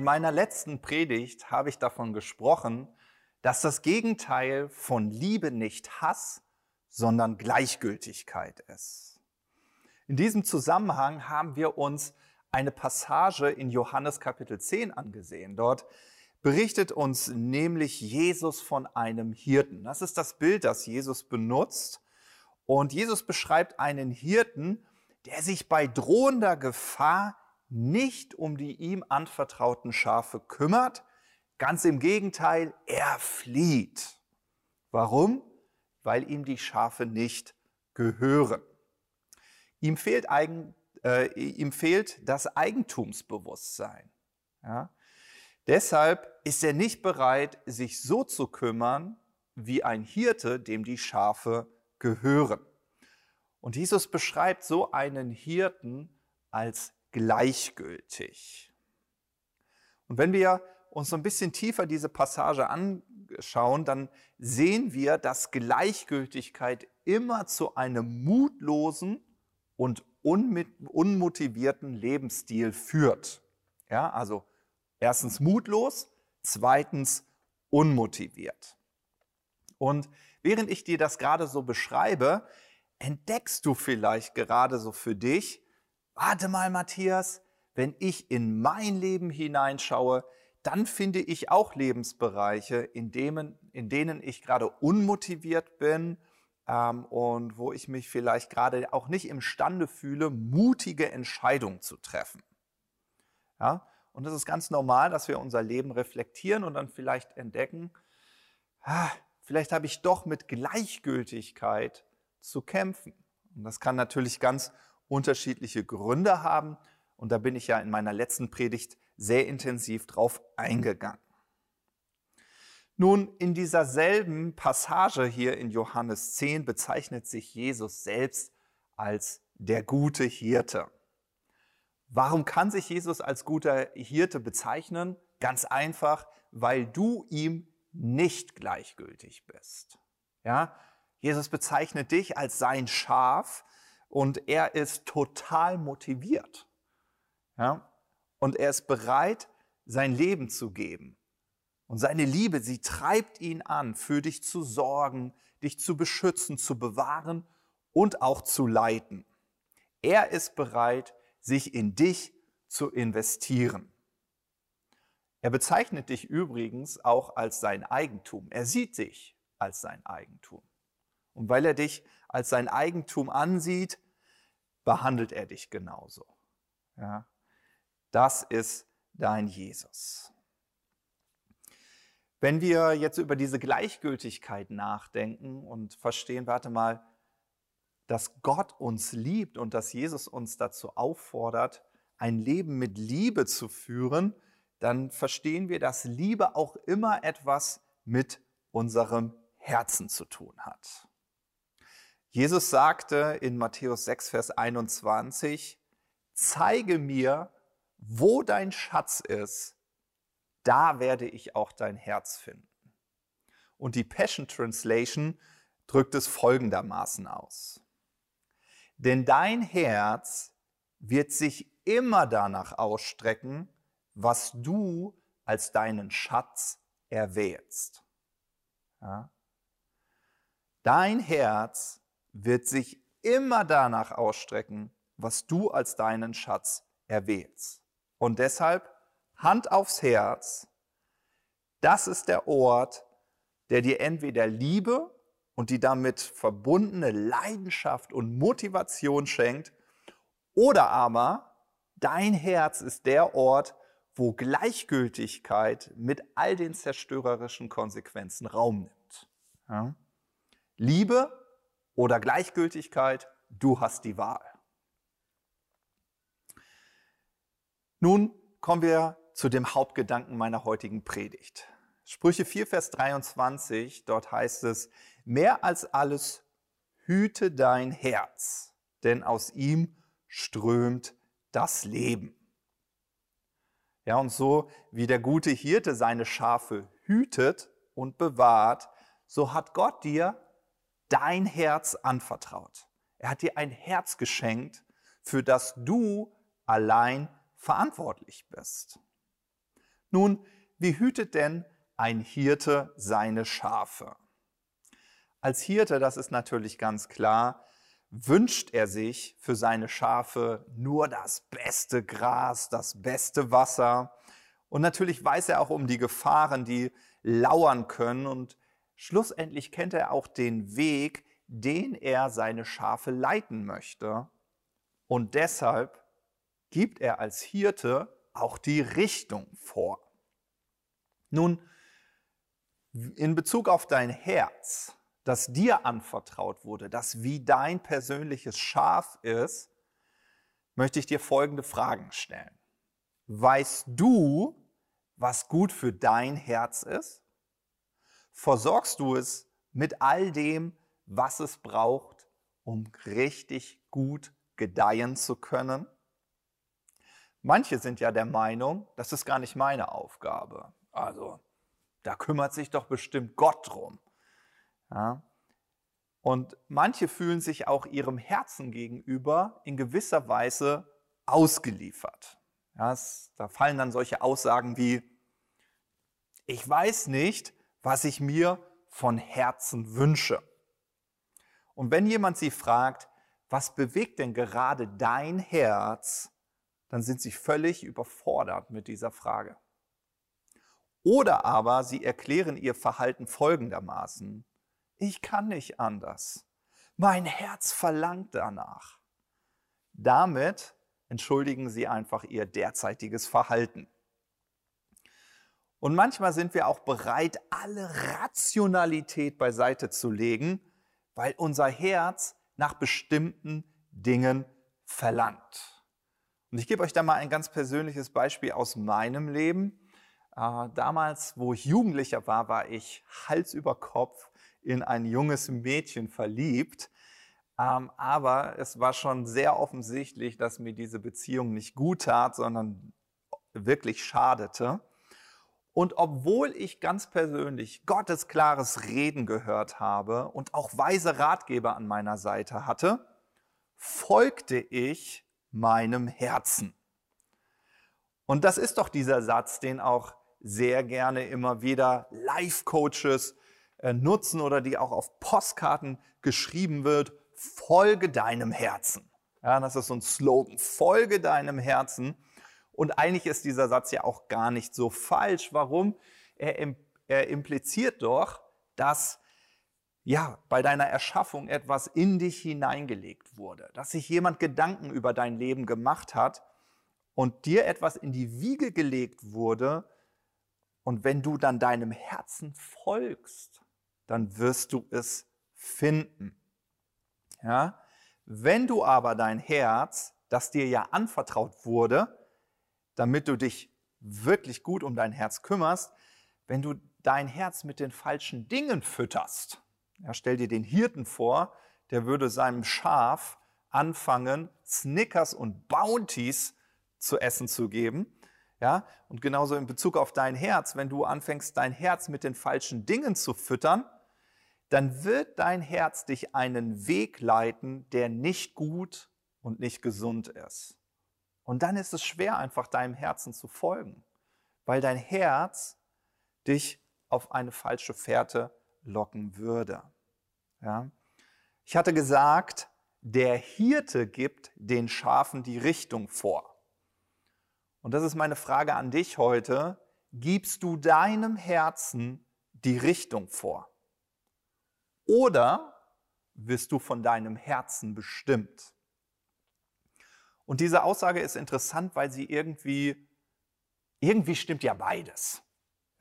In meiner letzten Predigt habe ich davon gesprochen, dass das Gegenteil von Liebe nicht Hass, sondern Gleichgültigkeit ist. In diesem Zusammenhang haben wir uns eine Passage in Johannes Kapitel 10 angesehen. Dort berichtet uns nämlich Jesus von einem Hirten. Das ist das Bild, das Jesus benutzt. Und Jesus beschreibt einen Hirten, der sich bei drohender Gefahr nicht um die ihm anvertrauten Schafe kümmert. Ganz im Gegenteil, er flieht. Warum? Weil ihm die Schafe nicht gehören. Ihm fehlt, eigen, äh, ihm fehlt das Eigentumsbewusstsein. Ja? Deshalb ist er nicht bereit, sich so zu kümmern wie ein Hirte, dem die Schafe gehören. Und Jesus beschreibt so einen Hirten als gleichgültig. Und wenn wir uns so ein bisschen tiefer diese Passage anschauen, dann sehen wir, dass Gleichgültigkeit immer zu einem mutlosen und unmotivierten Lebensstil führt. Ja, also erstens mutlos, zweitens unmotiviert. Und während ich dir das gerade so beschreibe, entdeckst du vielleicht gerade so für dich, warte mal Matthias, wenn ich in mein Leben hineinschaue, dann finde ich auch Lebensbereiche, in denen, in denen ich gerade unmotiviert bin ähm, und wo ich mich vielleicht gerade auch nicht imstande fühle, mutige Entscheidungen zu treffen. Ja? Und es ist ganz normal, dass wir unser Leben reflektieren und dann vielleicht entdecken, ah, vielleicht habe ich doch mit Gleichgültigkeit zu kämpfen. Und das kann natürlich ganz unterschiedliche Gründe haben. Und da bin ich ja in meiner letzten Predigt sehr intensiv drauf eingegangen. Nun, in dieser selben Passage hier in Johannes 10 bezeichnet sich Jesus selbst als der gute Hirte. Warum kann sich Jesus als guter Hirte bezeichnen? Ganz einfach, weil du ihm nicht gleichgültig bist. Ja, Jesus bezeichnet dich als sein Schaf und er ist total motiviert. Ja? Und er ist bereit, sein Leben zu geben. Und seine Liebe, sie treibt ihn an, für dich zu sorgen, dich zu beschützen, zu bewahren und auch zu leiten. Er ist bereit, sich in dich zu investieren. Er bezeichnet dich übrigens auch als sein Eigentum. Er sieht dich als sein Eigentum. Und weil er dich als sein Eigentum ansieht, behandelt er dich genauso. Ja, das ist dein Jesus. Wenn wir jetzt über diese Gleichgültigkeit nachdenken und verstehen, warte mal, dass Gott uns liebt und dass Jesus uns dazu auffordert, ein Leben mit Liebe zu führen, dann verstehen wir, dass Liebe auch immer etwas mit unserem Herzen zu tun hat. Jesus sagte in Matthäus 6, Vers 21, zeige mir, wo dein Schatz ist, da werde ich auch dein Herz finden. Und die Passion Translation drückt es folgendermaßen aus. Denn dein Herz wird sich immer danach ausstrecken, was du als deinen Schatz erwählst. Ja? Dein Herz wird sich immer danach ausstrecken, was du als deinen Schatz erwählst. Und deshalb Hand aufs Herz, das ist der Ort, der dir entweder Liebe und die damit verbundene Leidenschaft und Motivation schenkt, oder aber dein Herz ist der Ort, wo Gleichgültigkeit mit all den zerstörerischen Konsequenzen Raum nimmt. Ja? Liebe oder Gleichgültigkeit, du hast die Wahl. Nun kommen wir zu dem Hauptgedanken meiner heutigen Predigt. Sprüche 4, Vers 23, dort heißt es, mehr als alles hüte dein Herz, denn aus ihm strömt das Leben. Ja, und so wie der gute Hirte seine Schafe hütet und bewahrt, so hat Gott dir dein Herz anvertraut. Er hat dir ein Herz geschenkt, für das du allein verantwortlich bist. Nun, wie hütet denn ein Hirte seine Schafe? Als Hirte, das ist natürlich ganz klar, wünscht er sich für seine Schafe nur das beste Gras, das beste Wasser. Und natürlich weiß er auch um die Gefahren, die lauern können. Und schlussendlich kennt er auch den Weg, den er seine Schafe leiten möchte. Und deshalb gibt er als Hirte auch die Richtung vor. Nun, in Bezug auf dein Herz, das dir anvertraut wurde, das wie dein persönliches Schaf ist, möchte ich dir folgende Fragen stellen. Weißt du, was gut für dein Herz ist? Versorgst du es mit all dem, was es braucht, um richtig gut gedeihen zu können? Manche sind ja der Meinung, das ist gar nicht meine Aufgabe. Also, da kümmert sich doch bestimmt Gott drum. Ja? Und manche fühlen sich auch ihrem Herzen gegenüber in gewisser Weise ausgeliefert. Ja, es, da fallen dann solche Aussagen wie, ich weiß nicht, was ich mir von Herzen wünsche. Und wenn jemand sie fragt, was bewegt denn gerade dein Herz, dann sind sie völlig überfordert mit dieser Frage. Oder aber sie erklären ihr Verhalten folgendermaßen. Ich kann nicht anders. Mein Herz verlangt danach. Damit entschuldigen sie einfach ihr derzeitiges Verhalten. Und manchmal sind wir auch bereit, alle Rationalität beiseite zu legen, weil unser Herz nach bestimmten Dingen verlangt. Und ich gebe euch da mal ein ganz persönliches Beispiel aus meinem Leben. Äh, damals, wo ich Jugendlicher war, war ich Hals über Kopf in ein junges Mädchen verliebt. Ähm, aber es war schon sehr offensichtlich, dass mir diese Beziehung nicht gut tat, sondern wirklich schadete. Und obwohl ich ganz persönlich Gottes klares Reden gehört habe und auch weise Ratgeber an meiner Seite hatte, folgte ich meinem Herzen. Und das ist doch dieser Satz, den auch sehr gerne immer wieder Life-Coaches äh, nutzen oder die auch auf Postkarten geschrieben wird, folge deinem Herzen. Ja, das ist so ein Slogan, folge deinem Herzen. Und eigentlich ist dieser Satz ja auch gar nicht so falsch. Warum? Er, er impliziert doch, dass ja, bei deiner Erschaffung etwas in dich hineingelegt wurde, dass sich jemand Gedanken über dein Leben gemacht hat und dir etwas in die Wiege gelegt wurde. Und wenn du dann deinem Herzen folgst, dann wirst du es finden. Ja? Wenn du aber dein Herz, das dir ja anvertraut wurde, damit du dich wirklich gut um dein Herz kümmerst, wenn du dein Herz mit den falschen Dingen fütterst, ja, stell dir den Hirten vor, der würde seinem Schaf anfangen, Snickers und Bounties zu essen zu geben. Ja, und genauso in Bezug auf dein Herz, wenn du anfängst, dein Herz mit den falschen Dingen zu füttern, dann wird dein Herz dich einen Weg leiten, der nicht gut und nicht gesund ist. Und dann ist es schwer, einfach deinem Herzen zu folgen, weil dein Herz dich auf eine falsche Fährte locken würde. Ja? Ich hatte gesagt, der Hirte gibt den Schafen die Richtung vor. Und das ist meine Frage an dich heute. Gibst du deinem Herzen die Richtung vor? Oder wirst du von deinem Herzen bestimmt? Und diese Aussage ist interessant, weil sie irgendwie, irgendwie stimmt ja beides.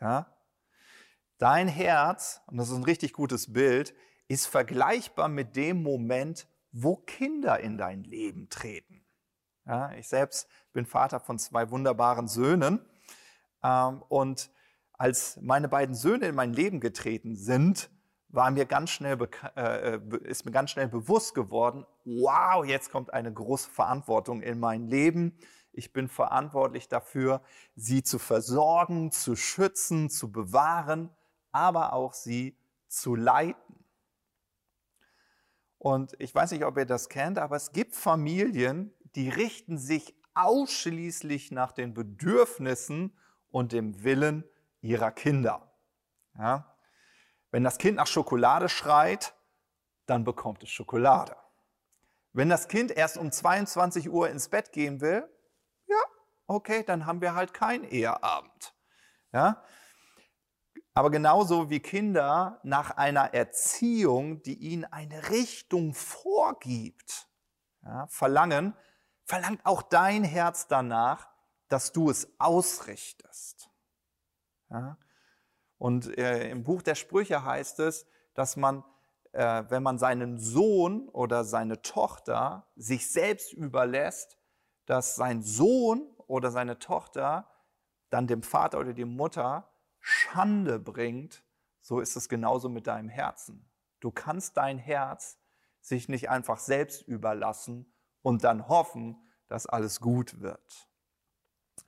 Ja? Dein Herz, und das ist ein richtig gutes Bild, ist vergleichbar mit dem Moment, wo Kinder in dein Leben treten. Ja, ich selbst bin Vater von zwei wunderbaren Söhnen. Ähm, und als meine beiden Söhne in mein Leben getreten sind, war mir ganz schnell äh, äh, ist mir ganz schnell bewusst geworden, wow, jetzt kommt eine große Verantwortung in mein Leben. Ich bin verantwortlich dafür, sie zu versorgen, zu schützen, zu bewahren, aber auch sie zu leiten. Und ich weiß nicht, ob ihr das kennt, aber es gibt Familien, die richten sich ausschließlich nach den Bedürfnissen und dem Willen ihrer Kinder. Ja? Wenn das Kind nach Schokolade schreit, dann bekommt es Schokolade. Wenn das Kind erst um 22 Uhr ins Bett gehen will, ja, okay, dann haben wir halt keinen Eheabend. Ja? Aber genauso wie Kinder nach einer Erziehung, die ihnen eine Richtung vorgibt, ja, verlangen, verlangt auch dein Herz danach, dass du es ausrichtest. Ja? Und äh, im Buch der Sprüche heißt es, dass man, äh, wenn man seinen Sohn oder seine Tochter sich selbst überlässt, dass sein Sohn oder seine Tochter dann dem Vater oder die Mutter Schande bringt, so ist es genauso mit deinem Herzen. Du kannst dein Herz sich nicht einfach selbst überlassen und dann hoffen, dass alles gut wird.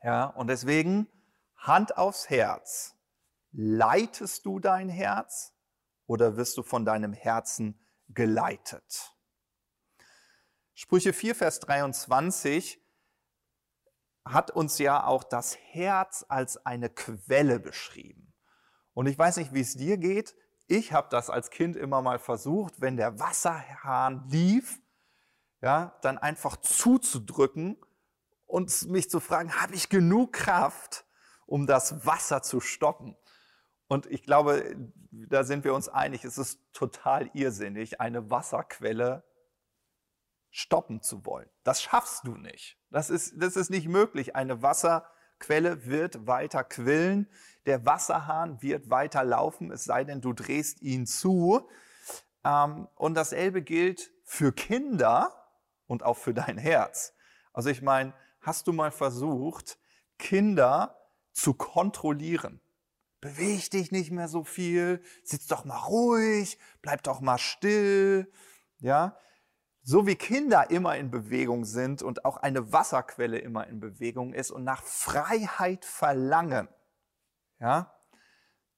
Ja, und deswegen Hand aufs Herz. Leitest du dein Herz oder wirst du von deinem Herzen geleitet? Sprüche 4, Vers 23 hat uns ja auch das Herz als eine Quelle beschrieben. Und ich weiß nicht, wie es dir geht. Ich habe das als Kind immer mal versucht, wenn der Wasserhahn lief, ja, dann einfach zuzudrücken und mich zu fragen, habe ich genug Kraft, um das Wasser zu stoppen? Und ich glaube, da sind wir uns einig, es ist total irrsinnig, eine Wasserquelle stoppen zu wollen. Das schaffst du nicht. Das ist, das ist nicht möglich. Eine Wasserquelle wird weiter quillen, der Wasserhahn wird weiter laufen, es sei denn, du drehst ihn zu. Ähm, und dasselbe gilt für Kinder und auch für dein Herz. Also ich meine, hast du mal versucht, Kinder zu kontrollieren? Beweg dich nicht mehr so viel, sitz doch mal ruhig, bleib doch mal still, ja. So wie Kinder immer in Bewegung sind und auch eine Wasserquelle immer in Bewegung ist und nach Freiheit verlangen, ja.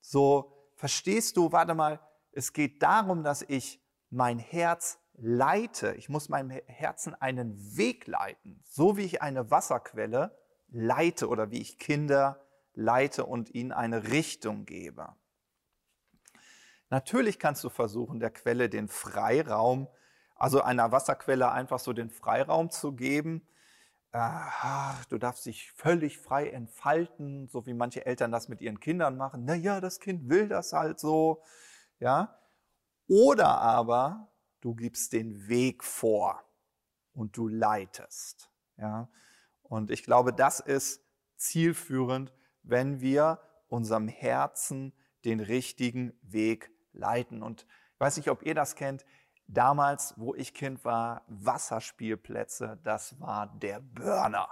So verstehst du, warte mal, es geht darum, dass ich mein Herz leite. Ich muss meinem Herzen einen Weg leiten, so wie ich eine Wasserquelle leite oder wie ich Kinder leite und ihnen eine Richtung gebe. Natürlich kannst du versuchen, der Quelle den Freiraum, also einer Wasserquelle einfach so den Freiraum zu geben. du darfst dich völlig frei entfalten, so wie manche Eltern das mit ihren Kindern machen. Naja, das Kind will das halt so. Ja? Oder aber du gibst den Weg vor und du leitest. Ja? Und ich glaube, das ist zielführend wenn wir unserem Herzen den richtigen Weg leiten. Und ich weiß nicht, ob ihr das kennt. Damals, wo ich Kind war, Wasserspielplätze, das war der Burner.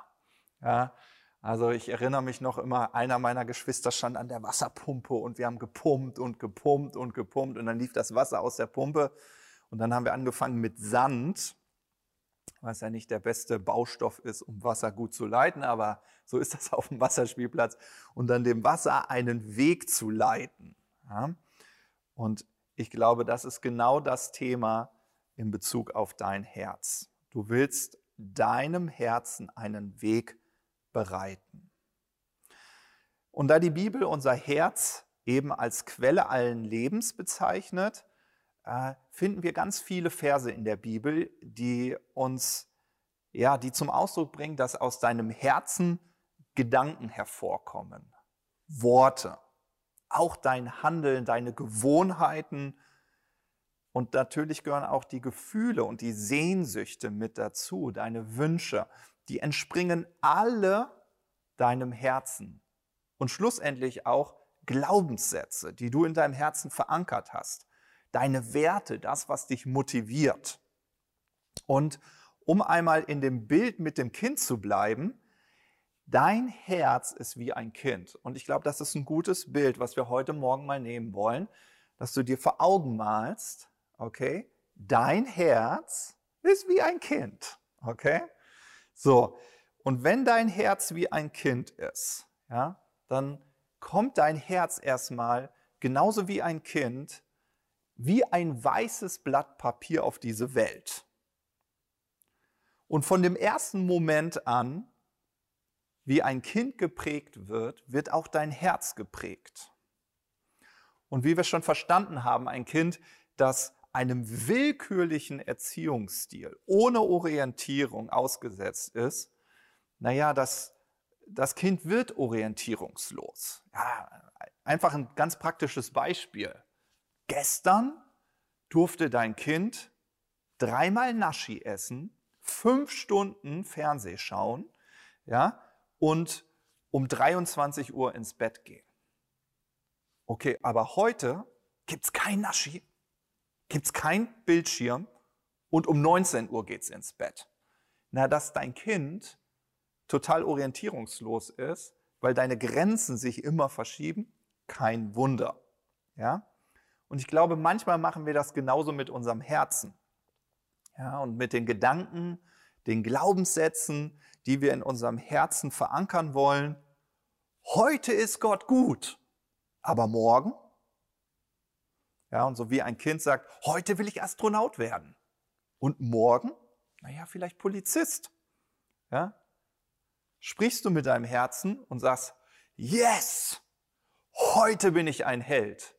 Ja, also ich erinnere mich noch immer, einer meiner Geschwister stand an der Wasserpumpe und wir haben gepumpt und gepumpt und gepumpt und dann lief das Wasser aus der Pumpe und dann haben wir angefangen mit Sand was ja nicht der beste Baustoff ist, um Wasser gut zu leiten, aber so ist das auf dem Wasserspielplatz, und dann dem Wasser einen Weg zu leiten. Ja? Und ich glaube, das ist genau das Thema in Bezug auf dein Herz. Du willst deinem Herzen einen Weg bereiten. Und da die Bibel unser Herz eben als Quelle allen Lebens bezeichnet, finden wir ganz viele Verse in der Bibel, die uns, ja, die zum Ausdruck bringen, dass aus deinem Herzen Gedanken hervorkommen, Worte, auch dein Handeln, deine Gewohnheiten. Und natürlich gehören auch die Gefühle und die Sehnsüchte mit dazu, deine Wünsche, die entspringen alle deinem Herzen. Und schlussendlich auch Glaubenssätze, die du in deinem Herzen verankert hast deine Werte, das, was dich motiviert. Und um einmal in dem Bild mit dem Kind zu bleiben, dein Herz ist wie ein Kind. Und ich glaube, das ist ein gutes Bild, was wir heute Morgen mal nehmen wollen, dass du dir vor Augen malst, okay? Dein Herz ist wie ein Kind, okay? So, und wenn dein Herz wie ein Kind ist, ja, dann kommt dein Herz erstmal genauso wie ein Kind wie ein weißes Blatt Papier auf diese Welt. Und von dem ersten Moment an wie ein Kind geprägt wird, wird auch dein Herz geprägt. Und wie wir schon verstanden haben, ein Kind, das einem willkürlichen Erziehungsstil ohne Orientierung ausgesetzt ist, naja, das, das Kind wird orientierungslos. Ja, einfach ein ganz praktisches Beispiel. Gestern durfte dein Kind dreimal Naschi essen, fünf Stunden Fernseh schauen, ja, und um 23 Uhr ins Bett gehen. Okay, aber heute gibt es kein Naschi, gibt es kein Bildschirm und um 19 Uhr geht es ins Bett. Na, dass dein Kind total orientierungslos ist, weil deine Grenzen sich immer verschieben, kein Wunder. Ja? Und ich glaube, manchmal machen wir das genauso mit unserem Herzen. Ja, und mit den Gedanken, den Glaubenssätzen, die wir in unserem Herzen verankern wollen. Heute ist Gott gut, aber morgen? Ja, und so wie ein Kind sagt, heute will ich Astronaut werden. Und morgen? Naja, vielleicht Polizist. Ja? Sprichst du mit deinem Herzen und sagst, yes, heute bin ich ein Held.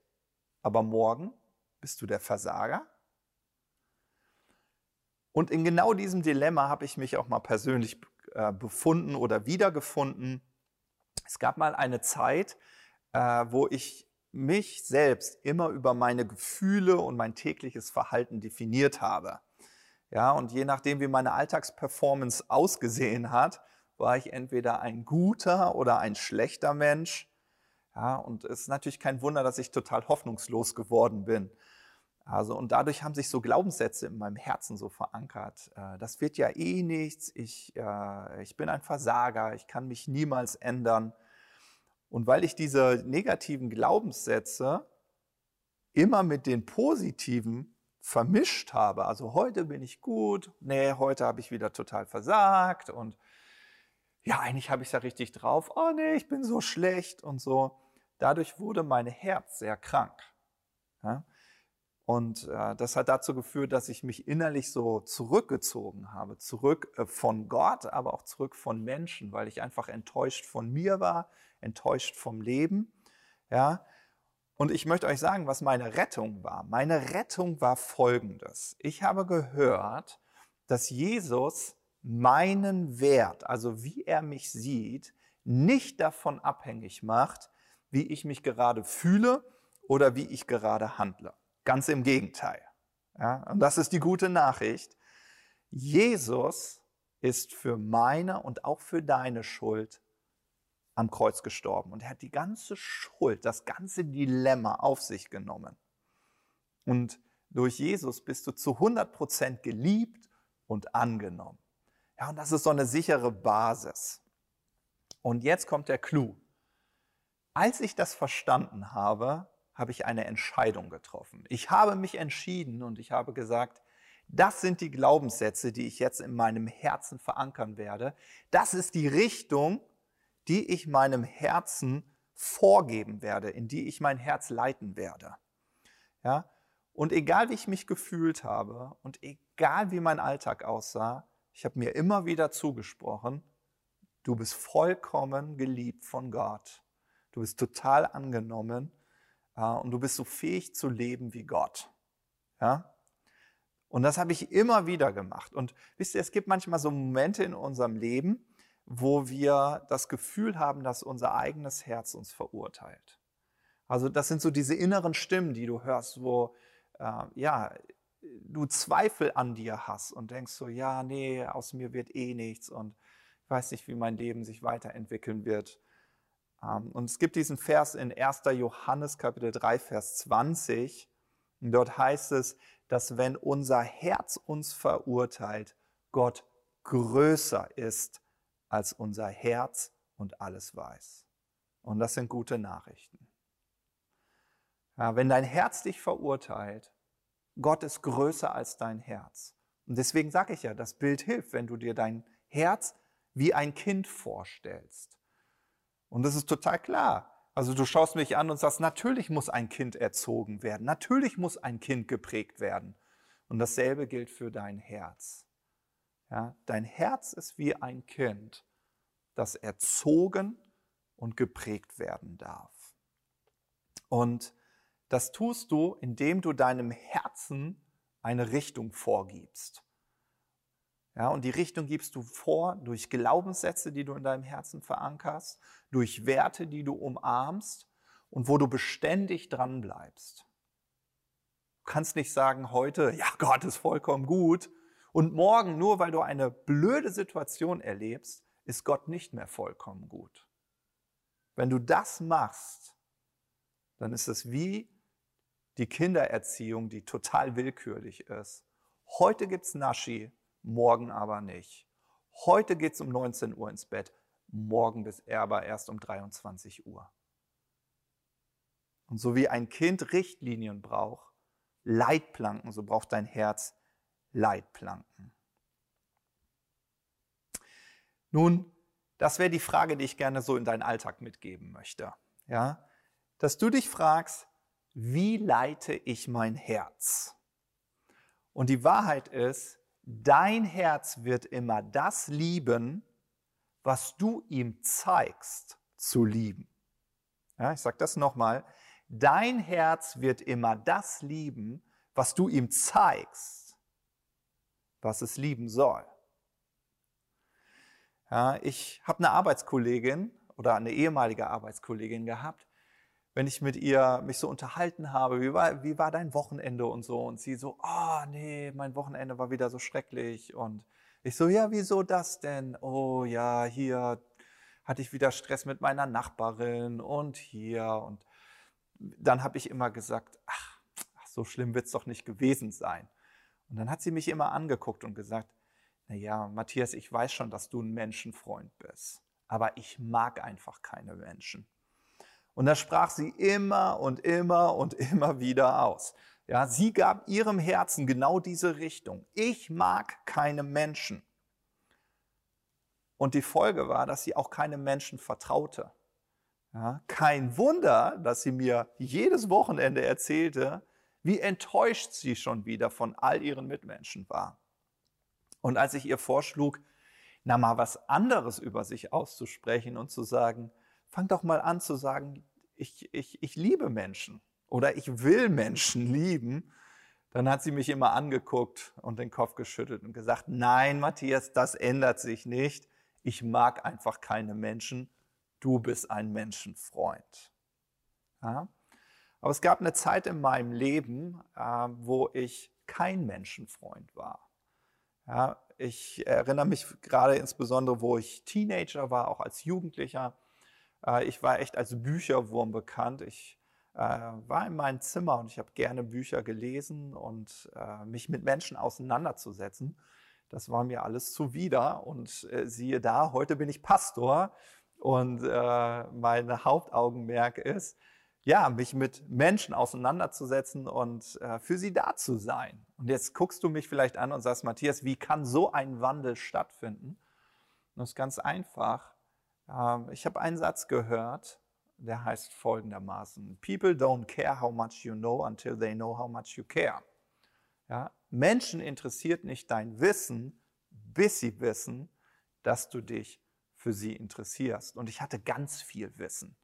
Aber morgen bist du der Versager? Und in genau diesem Dilemma habe ich mich auch mal persönlich äh, befunden oder wiedergefunden. Es gab mal eine Zeit, äh, wo ich mich selbst immer über meine Gefühle und mein tägliches Verhalten definiert habe. Ja, und je nachdem, wie meine Alltagsperformance ausgesehen hat, war ich entweder ein guter oder ein schlechter Mensch. Ja, und es ist natürlich kein Wunder, dass ich total hoffnungslos geworden bin. Also, und dadurch haben sich so Glaubenssätze in meinem Herzen so verankert. Äh, das wird ja eh nichts, ich, äh, ich bin ein Versager, ich kann mich niemals ändern. Und weil ich diese negativen Glaubenssätze immer mit den positiven vermischt habe, also heute bin ich gut, nee, heute habe ich wieder total versagt und ja, eigentlich habe ich es ja richtig drauf, oh nee, ich bin so schlecht und so. Dadurch wurde mein Herz sehr krank. Ja? Und äh, das hat dazu geführt, dass ich mich innerlich so zurückgezogen habe, zurück äh, von Gott, aber auch zurück von Menschen, weil ich einfach enttäuscht von mir war, enttäuscht vom Leben. Ja, und ich möchte euch sagen, was meine Rettung war. Meine Rettung war folgendes. Ich habe gehört, dass Jesus meinen Wert, also wie er mich sieht, nicht davon abhängig macht, wie ich mich gerade fühle oder wie ich gerade handle. Ganz im Gegenteil. Ja, und das ist die gute Nachricht. Jesus ist für meine und auch für deine Schuld am Kreuz gestorben. Und er hat die ganze Schuld, das ganze Dilemma auf sich genommen. Und durch Jesus bist du zu 100 Prozent geliebt und angenommen. Ja, und das ist so eine sichere Basis. Und jetzt kommt der Clou. Als ich das verstanden habe, habe ich eine Entscheidung getroffen. Ich habe mich entschieden und ich habe gesagt, das sind die Glaubenssätze, die ich jetzt in meinem Herzen verankern werde. Das ist die Richtung, die ich meinem Herzen vorgeben werde, in die ich mein Herz leiten werde. Ja? Und egal wie ich mich gefühlt habe und egal wie mein Alltag aussah, ich habe mir immer wieder zugesprochen, du bist vollkommen geliebt von Gott. Du bist total angenommen und du bist so fähig zu leben wie Gott. Ja? Und das habe ich immer wieder gemacht. Und wisst ihr, es gibt manchmal so Momente in unserem Leben, wo wir das Gefühl haben, dass unser eigenes Herz uns verurteilt. Also das sind so diese inneren Stimmen, die du hörst, wo äh, ja du Zweifel an dir hast und denkst so, ja, nee, aus mir wird eh nichts und ich weiß nicht, wie mein Leben sich weiterentwickeln wird. Ähm, und es gibt diesen Vers in 1. Johannes Kapitel 3, Vers 20. Und dort heißt es, dass wenn unser Herz uns verurteilt, Gott größer ist als unser Herz und alles weiß. Und das sind gute Nachrichten. Ja, wenn dein Herz dich verurteilt, Gott ist größer als dein Herz. Und deswegen sage ich ja, das Bild hilft, wenn du dir dein Herz wie ein Kind vorstellst. Und das ist total klar. Also du schaust mich an und sagst, natürlich muss ein Kind erzogen werden, natürlich muss ein Kind geprägt werden. Und dasselbe gilt für dein Herz. Ja, dein Herz ist wie ein Kind das erzogen und geprägt werden darf. Und das tust du, indem du deinem Herzen eine Richtung vorgibst. Ja, und die Richtung gibst du vor durch Glaubenssätze, die du in deinem Herzen verankerst, durch Werte, die du umarmst und wo du beständig dran bleibst. Du kannst nicht sagen heute, ja, Gott ist vollkommen gut und morgen, nur weil du eine blöde Situation erlebst, ist Gott nicht mehr vollkommen gut. Wenn du das machst, dann ist es wie die Kindererziehung, die total willkürlich ist. Heute gibt's Naschi, morgen aber nicht. Heute geht es um 19 Uhr ins Bett, morgen bis aber erst um 23 Uhr. Und so wie ein Kind Richtlinien braucht, Leitplanken, so braucht dein Herz Leitplanken. Nun, das wäre die Frage, die ich gerne so in deinen Alltag mitgeben möchte. Ja? Dass du dich fragst, wie leite ich mein Herz? Und die Wahrheit ist, Dein Herz wird immer das lieben, was du ihm zeigst zu lieben. Ja, ich sage das nochmal. Dein Herz wird immer das lieben, was du ihm zeigst, was es lieben soll. Ja, ich habe eine Arbeitskollegin oder eine ehemalige Arbeitskollegin gehabt, wenn ich mit ihr mich so unterhalten habe, wie war, wie war dein Wochenende und so, und sie so, oh, nee, mein Wochenende war wieder so schrecklich. Und ich so, ja, wieso das denn? Oh ja, hier hatte ich wieder Stress mit meiner Nachbarin und hier. Und dann habe ich immer gesagt, ach, ach so schlimm wird es doch nicht gewesen sein. Und dann hat sie mich immer angeguckt und gesagt, na ja, Matthias, ich weiß schon, dass du ein Menschenfreund bist, aber ich mag einfach keine Menschen. Und das sprach sie immer und immer und immer wieder aus. Ja, sie gab ihrem Herzen genau diese Richtung. Ich mag keine Menschen. Und die Folge war, dass sie auch keine Menschen vertraute. Ja, kein Wunder, dass sie mir jedes Wochenende erzählte, wie enttäuscht sie schon wieder von all ihren Mitmenschen war. Und als ich ihr vorschlug, na mal was anderes über sich auszusprechen und zu sagen, fang doch mal an zu sagen, ich, ich, ich liebe Menschen oder ich will Menschen lieben, dann hat sie mich immer angeguckt und den Kopf geschüttelt und gesagt, nein, Matthias, das ändert sich nicht. Ich mag einfach keine Menschen. Du bist ein Menschenfreund. Ja? Aber es gab eine Zeit in meinem Leben, äh, wo ich kein Menschenfreund war. Ja, ich erinnere mich gerade insbesondere, wo ich Teenager war, auch als Jugendlicher. Äh, ich war echt als Bücherwurm bekannt. Ich äh, war in meinem Zimmer und ich habe gerne Bücher gelesen und äh, mich mit Menschen auseinanderzusetzen. Das war mir alles zuwider. Und siehe da, heute bin ich Pastor und mein Hauptaugenmerk ist, ja, mich mit Menschen auseinanderzusetzen und für sie da zu sein. Und jetzt guckst du mich vielleicht an und sagst, Matthias, wie kann so ein Wandel stattfinden? Und das ist ganz einfach. Ähm, ich habe einen Satz gehört, der heißt folgendermaßen: People don't care how much you know until they know how much you care. Ja? Menschen interessiert nicht dein Wissen, bis sie wissen, dass du dich für sie interessierst. Und ich hatte ganz viel Wissen.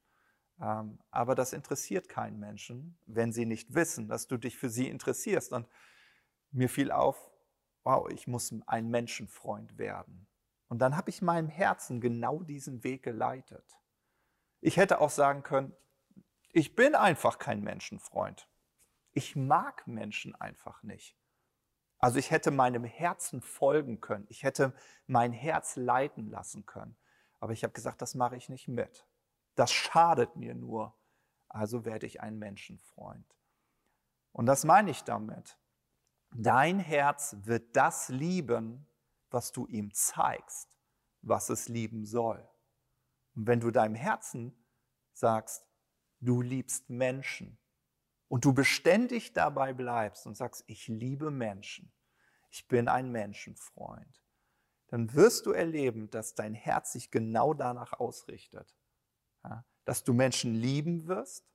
Ähm, aber das interessiert keinen Menschen, wenn sie nicht wissen, dass du dich für sie interessierst. Und mir fiel auf, wow, ich muss ein Menschenfreund werden. Und dann habe ich meinem Herzen genau diesen Weg geleitet. Ich hätte auch sagen können, ich bin einfach kein Menschenfreund. Ich mag Menschen einfach nicht. Also ich hätte meinem Herzen folgen können. Ich hätte mein Herz leiten lassen können. Aber ich habe gesagt, das mache ich nicht mit. Das schadet mir nur. Also werde ich ein Menschenfreund. Und das meine ich damit. Dein Herz wird das lieben, was du ihm zeigst, was es lieben soll. Und wenn du deinem Herzen sagst, du liebst Menschen und du beständig dabei bleibst und sagst, ich liebe Menschen, ich bin ein Menschenfreund, dann wirst du erleben, dass dein Herz sich genau danach ausrichtet. Dass du Menschen lieben wirst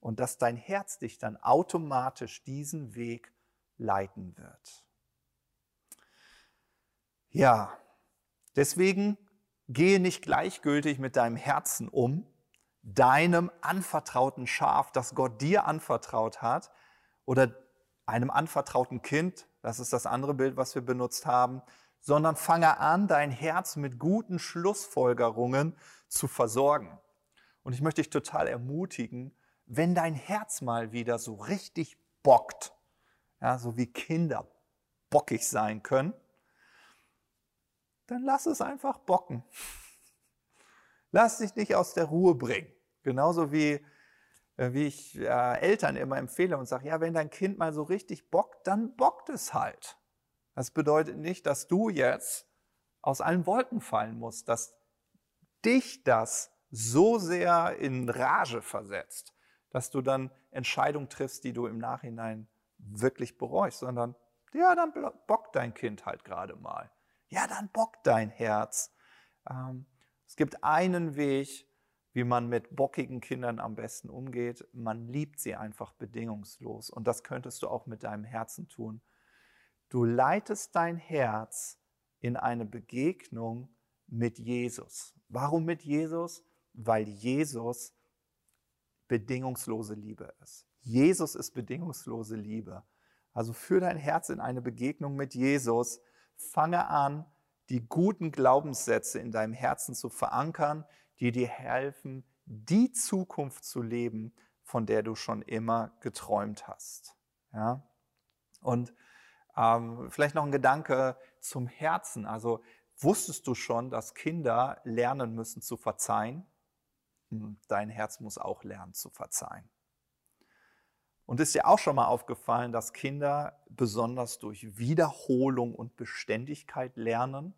und dass dein Herz dich dann automatisch diesen Weg leiten wird. Ja, deswegen Gehe nicht gleichgültig mit deinem Herzen um, deinem anvertrauten Schaf, das Gott dir anvertraut hat, oder einem anvertrauten Kind, das ist das andere Bild, was wir benutzt haben, sondern fange an, dein Herz mit guten Schlussfolgerungen zu versorgen. Und ich möchte dich total ermutigen, wenn dein Herz mal wieder so richtig bockt, ja, so wie Kinder bockig sein können, dann lass es einfach bocken. Lass dich nicht aus der Ruhe bringen. Genauso wie, äh, wie ich äh, Eltern immer empfehle und sage, ja, wenn dein Kind mal so richtig bockt, dann bockt es halt. Das bedeutet nicht, dass du jetzt aus allen Wolken fallen musst, dass dich das so sehr in Rage versetzt, dass du dann Entscheidungen triffst, die du im Nachhinein wirklich bereust, sondern ja, dann bockt dein Kind halt gerade mal. Ja, dann bockt dein Herz. Ähm, es gibt einen Weg, wie man mit bockigen Kindern am besten umgeht. Man liebt sie einfach bedingungslos. Und das könntest du auch mit deinem Herzen tun. Du leitest dein Herz in eine Begegnung mit Jesus. Warum mit Jesus? Weil Jesus bedingungslose Liebe ist. Jesus ist bedingungslose Liebe. Also für dein Herz in eine Begegnung mit Jesus. Fange an, die guten Glaubenssätze in deinem Herzen zu verankern, die dir helfen, die Zukunft zu leben, von der du schon immer geträumt hast. Ja? Und ähm, vielleicht noch ein Gedanke zum Herzen. Also wusstest du schon, dass Kinder lernen müssen zu verzeihen? Hm, dein Herz muss auch lernen zu verzeihen. Und ist dir auch schon mal aufgefallen, dass Kinder besonders durch Wiederholung und Beständigkeit lernen?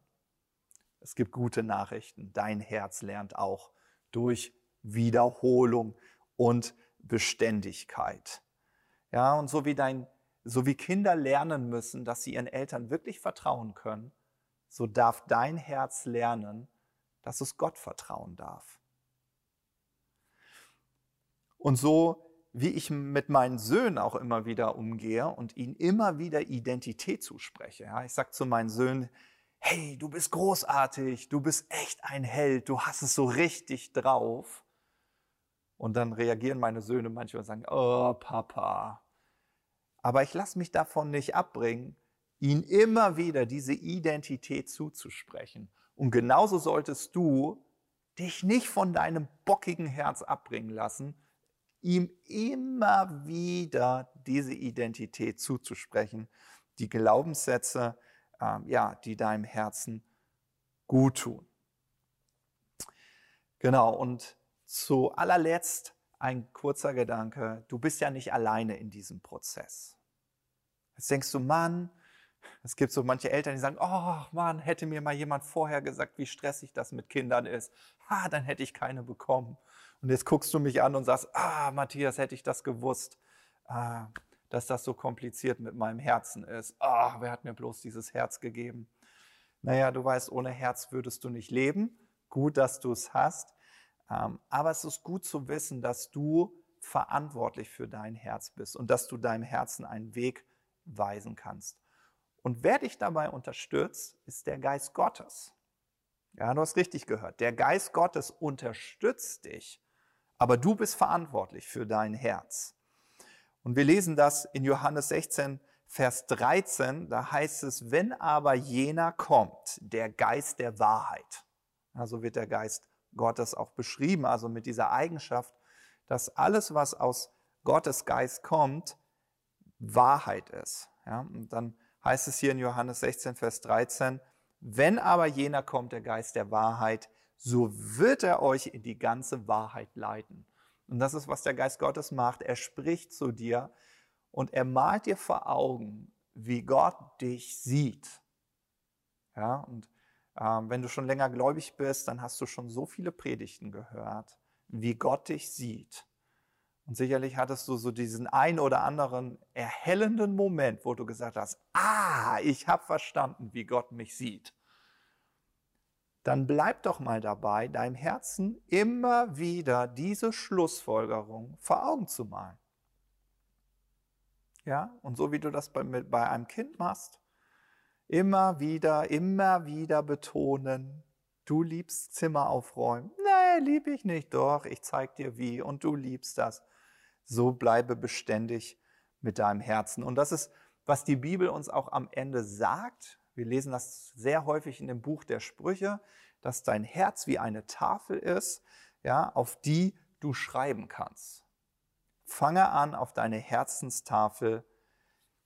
Es gibt gute Nachrichten. Dein Herz lernt auch durch Wiederholung und Beständigkeit. Ja, und so wie dein so wie Kinder lernen müssen, dass sie ihren Eltern wirklich vertrauen können, so darf dein Herz lernen, dass es Gott vertrauen darf. Und so wie ich mit meinen Söhnen auch immer wieder umgehe und ihnen immer wieder Identität zuspreche. Ja, ich sage zu meinen Söhnen, hey, du bist großartig, du bist echt ein Held, du hast es so richtig drauf. Und dann reagieren meine Söhne manchmal und sagen, oh Papa, aber ich lasse mich davon nicht abbringen, ihnen immer wieder diese Identität zuzusprechen. Und genauso solltest du dich nicht von deinem bockigen Herz abbringen lassen, ihm immer wieder diese Identität zuzusprechen, die Glaubenssätze, äh, ja, die deinem Herzen gut tun. Genau, und zu allerletzt ein kurzer Gedanke, du bist ja nicht alleine in diesem Prozess. Jetzt denkst du, Mann, es gibt so manche Eltern, die sagen, oh Mann, hätte mir mal jemand vorher gesagt, wie stressig das mit Kindern ist. Ha, dann hätte ich keine bekommen. Und jetzt guckst du mich an und sagst, ah, Matthias, hätte ich das gewusst, ah, dass das so kompliziert mit meinem Herzen ist. Ah, wer hat mir bloß dieses Herz gegeben? Naja, du weißt, ohne Herz würdest du nicht leben. Gut, dass du es hast. Ähm, aber es ist gut zu wissen, dass du verantwortlich für dein Herz bist und dass du deinem Herzen einen Weg weisen kannst. Und wer dich dabei unterstützt, ist der Geist Gottes. Ja, du hast richtig gehört. Der Geist Gottes unterstützt dich, aber du bist verantwortlich für dein Herz. Und wir lesen das in Johannes 16, Vers 13. Da heißt es, wenn aber jener kommt, der Geist der Wahrheit. Also wird der Geist Gottes auch beschrieben, also mit dieser Eigenschaft, dass alles, was aus Gottes Geist kommt, Wahrheit ist. Ja, und dann heißt es hier in Johannes 16, Vers 13, wenn aber jener kommt, der Geist der Wahrheit, so wird er euch in die ganze Wahrheit leiten. Und das ist, was der Geist Gottes macht. Er spricht zu dir und er malt dir vor Augen, wie Gott dich sieht. Ja, und ähm, wenn du schon länger gläubig bist, dann hast du schon so viele Predigten gehört, wie Gott dich sieht. Und sicherlich hattest du so diesen ein oder anderen erhellenden Moment, wo du gesagt hast, ah, ich habe verstanden, wie Gott mich sieht. Dann bleib doch mal dabei, deinem Herzen immer wieder diese Schlussfolgerung vor Augen zu malen. Ja, und so wie du das bei, bei einem Kind machst, Immer wieder, immer wieder betonen, du liebst Zimmer aufräumen. Nee, lieb ich nicht. Doch, ich zeig dir wie und du liebst das. So bleibe beständig mit deinem Herzen. Und das ist, was die Bibel uns auch am Ende sagt. Wir lesen das sehr häufig in dem Buch der Sprüche, dass dein Herz wie eine Tafel ist, ja, auf die du schreiben kannst. Fange an, auf deine Herzenstafel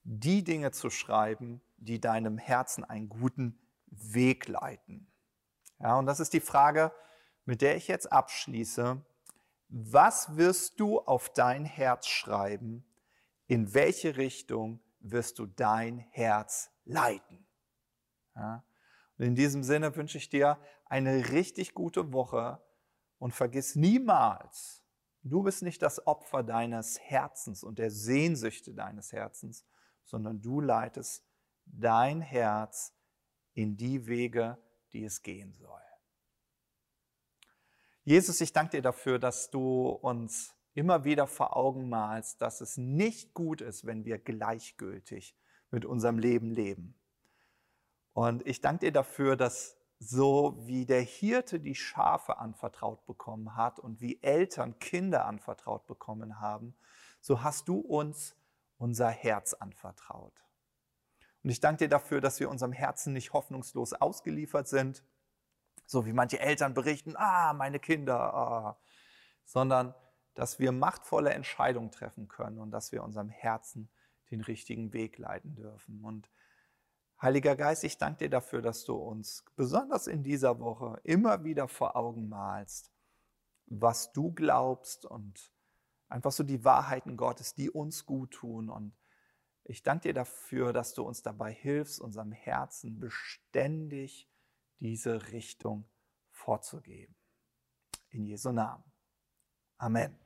die Dinge zu schreiben, die deinem Herzen einen guten Weg leiten. Ja, und das ist die Frage, mit der ich jetzt abschließe. Was wirst du auf dein Herz schreiben? In welche Richtung wirst du dein Herz leiten? Ja, und in diesem Sinne wünsche ich dir eine richtig gute Woche und vergiss niemals, du bist nicht das Opfer deines Herzens und der Sehnsüchte deines Herzens, sondern du leitest dein Herz in die Wege, die es gehen soll. Jesus, ich danke dir dafür, dass du uns immer wieder vor Augen malst, dass es nicht gut ist, wenn wir gleichgültig mit unserem Leben leben. Und ich danke dir dafür, dass so wie der Hirte die Schafe anvertraut bekommen hat und wie Eltern Kinder anvertraut bekommen haben, so hast du uns unser Herz anvertraut. Und ich danke dir dafür, dass wir unserem Herzen nicht hoffnungslos ausgeliefert sind, so wie manche Eltern berichten, ah, meine Kinder, ah, sondern dass wir machtvolle Entscheidungen treffen können und dass wir unserem Herzen den richtigen Weg leiten dürfen. Und Heiliger Geist, ich danke dir dafür, dass du uns besonders in dieser Woche immer wieder vor Augen malst, was du glaubst und einfach so die Wahrheiten Gottes, die uns gut tun. Und ich danke dir dafür, dass du uns dabei hilfst, unserem Herzen beständig diese Richtung vorzugeben. In Jesu Namen. Amen.